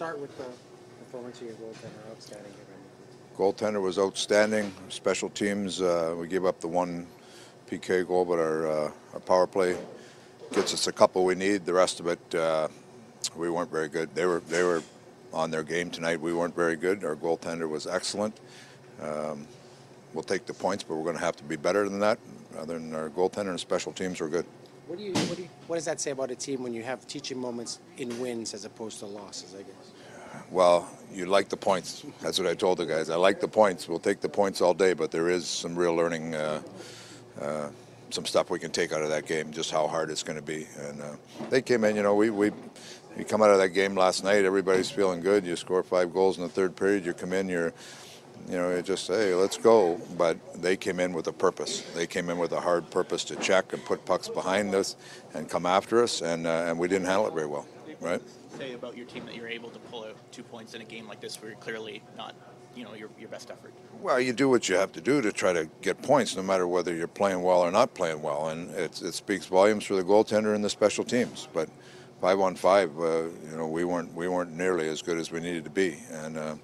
start with the performance of your goaltender, outstanding. Goaltender was outstanding. Special teams, uh, we gave up the one PK goal, but our, uh, our power play gets us a couple we need. The rest of it, uh, we weren't very good. They were they were on their game tonight. We weren't very good. Our goaltender was excellent. Um, we'll take the points, but we're going to have to be better than that. Other than our goaltender and special teams were good. What do you what do you, what does that say about a team when you have teaching moments in wins as opposed to losses? I guess. Well, you like the points. That's what I told the guys. I like the points. We'll take the points all day, but there is some real learning, uh, uh, some stuff we can take out of that game, just how hard it's going to be. And uh, they came in, you know, we, we, you come out of that game last night, everybody's feeling good. You score five goals in the third period, you come in, you're, you know, you just say, let's go. But they came in with a purpose. They came in with a hard purpose to check and put pucks behind us and come after us, and, uh, and we didn't handle it very well, right? say about your team that you're able to pull out two points in a game like this where you're clearly not, you know, your, your best effort? Well, you do what you have to do to try to get points, no matter whether you're playing well or not playing well, and it, it speaks volumes for the goaltender and the special teams. But five on five, uh, you know, we weren't we weren't nearly as good as we needed to be, and uh,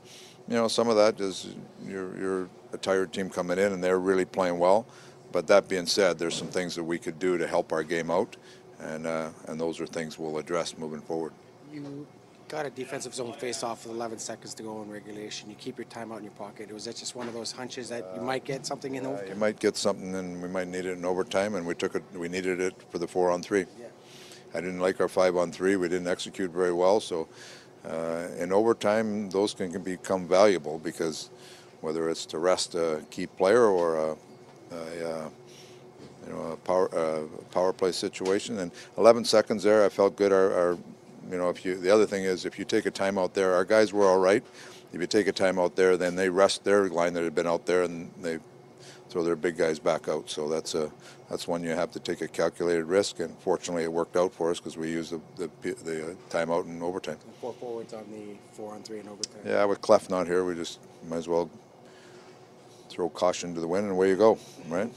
you know, some of that is you're, you're a tired team coming in, and they're really playing well. But that being said, there's some things that we could do to help our game out, and uh, and those are things we'll address moving forward. You got a defensive zone face off with 11 seconds to go in regulation. You keep your time out in your pocket. Was that just one of those hunches that you might get something in You overtime? You might get something, and we might need it in overtime, and we took it. We needed it for the four on three. Yeah. I didn't like our five on three. We didn't execute very well. So uh, over time, those can, can become valuable because whether it's to rest a key player or a, a uh, you know a power uh, power play situation. And 11 seconds there, I felt good. Our, our you know if you the other thing is if you take a timeout there, our guys were all right. If you take a timeout there, then they rest their line that had been out there and they throw their big guys back out. So that's a that's one you have to take a calculated risk. And fortunately, it worked out for us because we used the the, the uh, timeout in overtime. Four forwards on the four on three in overtime. Yeah, with Klef not here, we just might as well throw caution to the wind and away you go, right?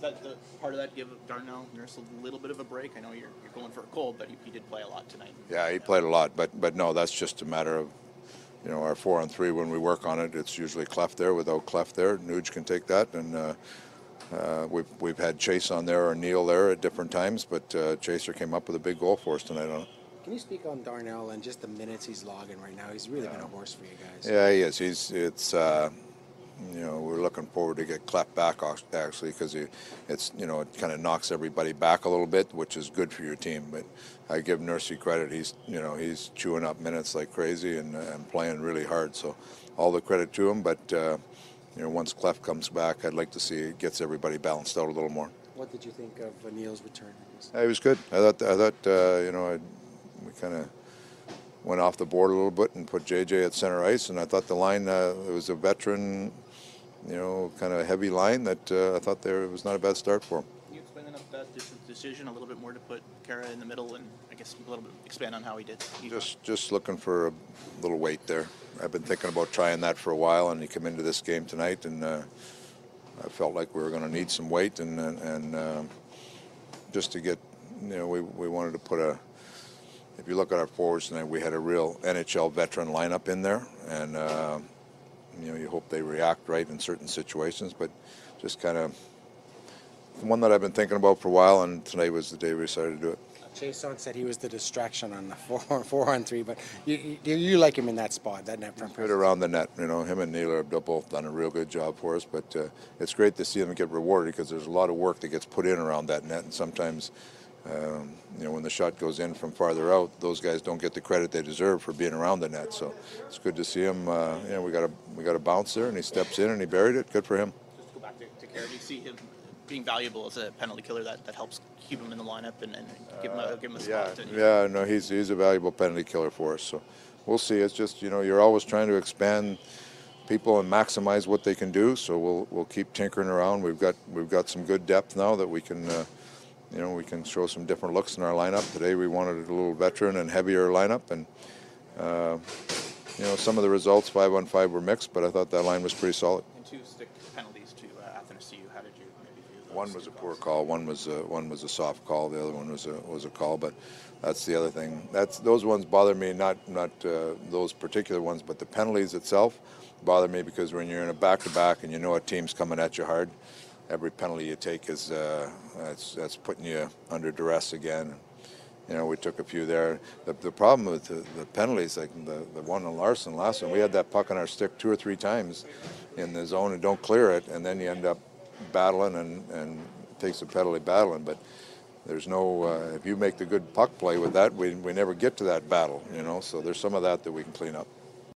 That the part of that give Darnell Nurse a little bit of a break. I know you're, you're going for a cold, but he, he did play a lot tonight. Yeah, he played a lot, but but no, that's just a matter of. You know, our four on three, when we work on it, it's usually Klef there. Without Klef there, Nuge can take that. And uh, uh, we've, we've had Chase on there or Neal there at different times, but uh, Chaser came up with a big goal for us tonight on it. Can you speak on Darnell and just the minutes he's logging right now? He's really been a horse for you guys. Yeah, he is. He's it's uh, you know we're looking forward to get Klef back actually because it's you know it kind of knocks everybody back a little bit, which is good for your team. But I give Nursey credit. He's you know he's chewing up minutes like crazy and, and playing really hard. So all the credit to him. But uh, you know once Klef comes back, I'd like to see it gets everybody balanced out a little more. What did you think of uh, Neal's return? He was good. I thought I thought uh, you know I, we kind of went off the board a little bit and put JJ at center ice, and I thought the line uh, it was a veteran, you know, kind of a heavy line that uh, I thought there was not a bad start for him. Can you explain that, that dis- decision a little bit more to put Khaira in the middle and I guess a little bit expand on how he did? Just just looking for a little weight there. I've been thinking about trying that for a while, and he came into this game tonight, and uh, I felt like we were going to need some weight, and and, and uh, just to get, you know, we we wanted to put a. If you look at our forwards tonight, we had a real NHL veteran lineup in there, and uh, you know you hope they react right in certain situations, but just kind of one that I've been thinking about for a while, and tonight was the day we decided to do it. Chiasson said he was the distraction on the four four on three, but you, you, you like him in that spot, that net front Right around the net, you know, him and Neal have both done a real good job for us. But uh, it's great to see them get rewarded because there's a lot of work that gets put in around that net, and sometimes, um, you know, when the shot goes in from farther out, those guys don't get the credit they deserve for being around the net. So it's good to see him. Uh, you know, we got a we got a bounce there, and he steps in and he buried it. Good for him. Just to go back to, to do you see him being valuable as a penalty killer that, that helps keep him in the lineup and, and give him a, give him a Yeah, spot? and- yeah, no, he's he's a valuable penalty killer for us. So we'll see. It's just you know you're always trying to expand people and maximize what they can do. So we'll we'll keep tinkering around. We've got we've got some good depth now that we can. Uh, you know, we can show some different looks in our lineup. Today we wanted a little veteran and heavier lineup, and uh, you know some of the results five on five were mixed, but I thought that line was pretty solid. And two stick penalties to uh. How did you maybe view One was a poor call. One was a, one was a soft call. The other one was a was a call. But that's the other thing. That's those ones bother me. Not not uh, those particular ones, but the penalties itself bother me because when you're in a back to back and you know a team's coming at you hard, every penalty you take is uh, that's that's putting you under duress again. You know, we took a few there. The, the problem with the, the penalties, like the, the one on Larsson last one, we had that puck on our stick two or three times in the zone and don't clear it, and then you end up battling and, and takes a penalty battling. But there's no, uh, if you make the good puck play with that, we, we never get to that battle, you know, so there's some of that that we can clean up.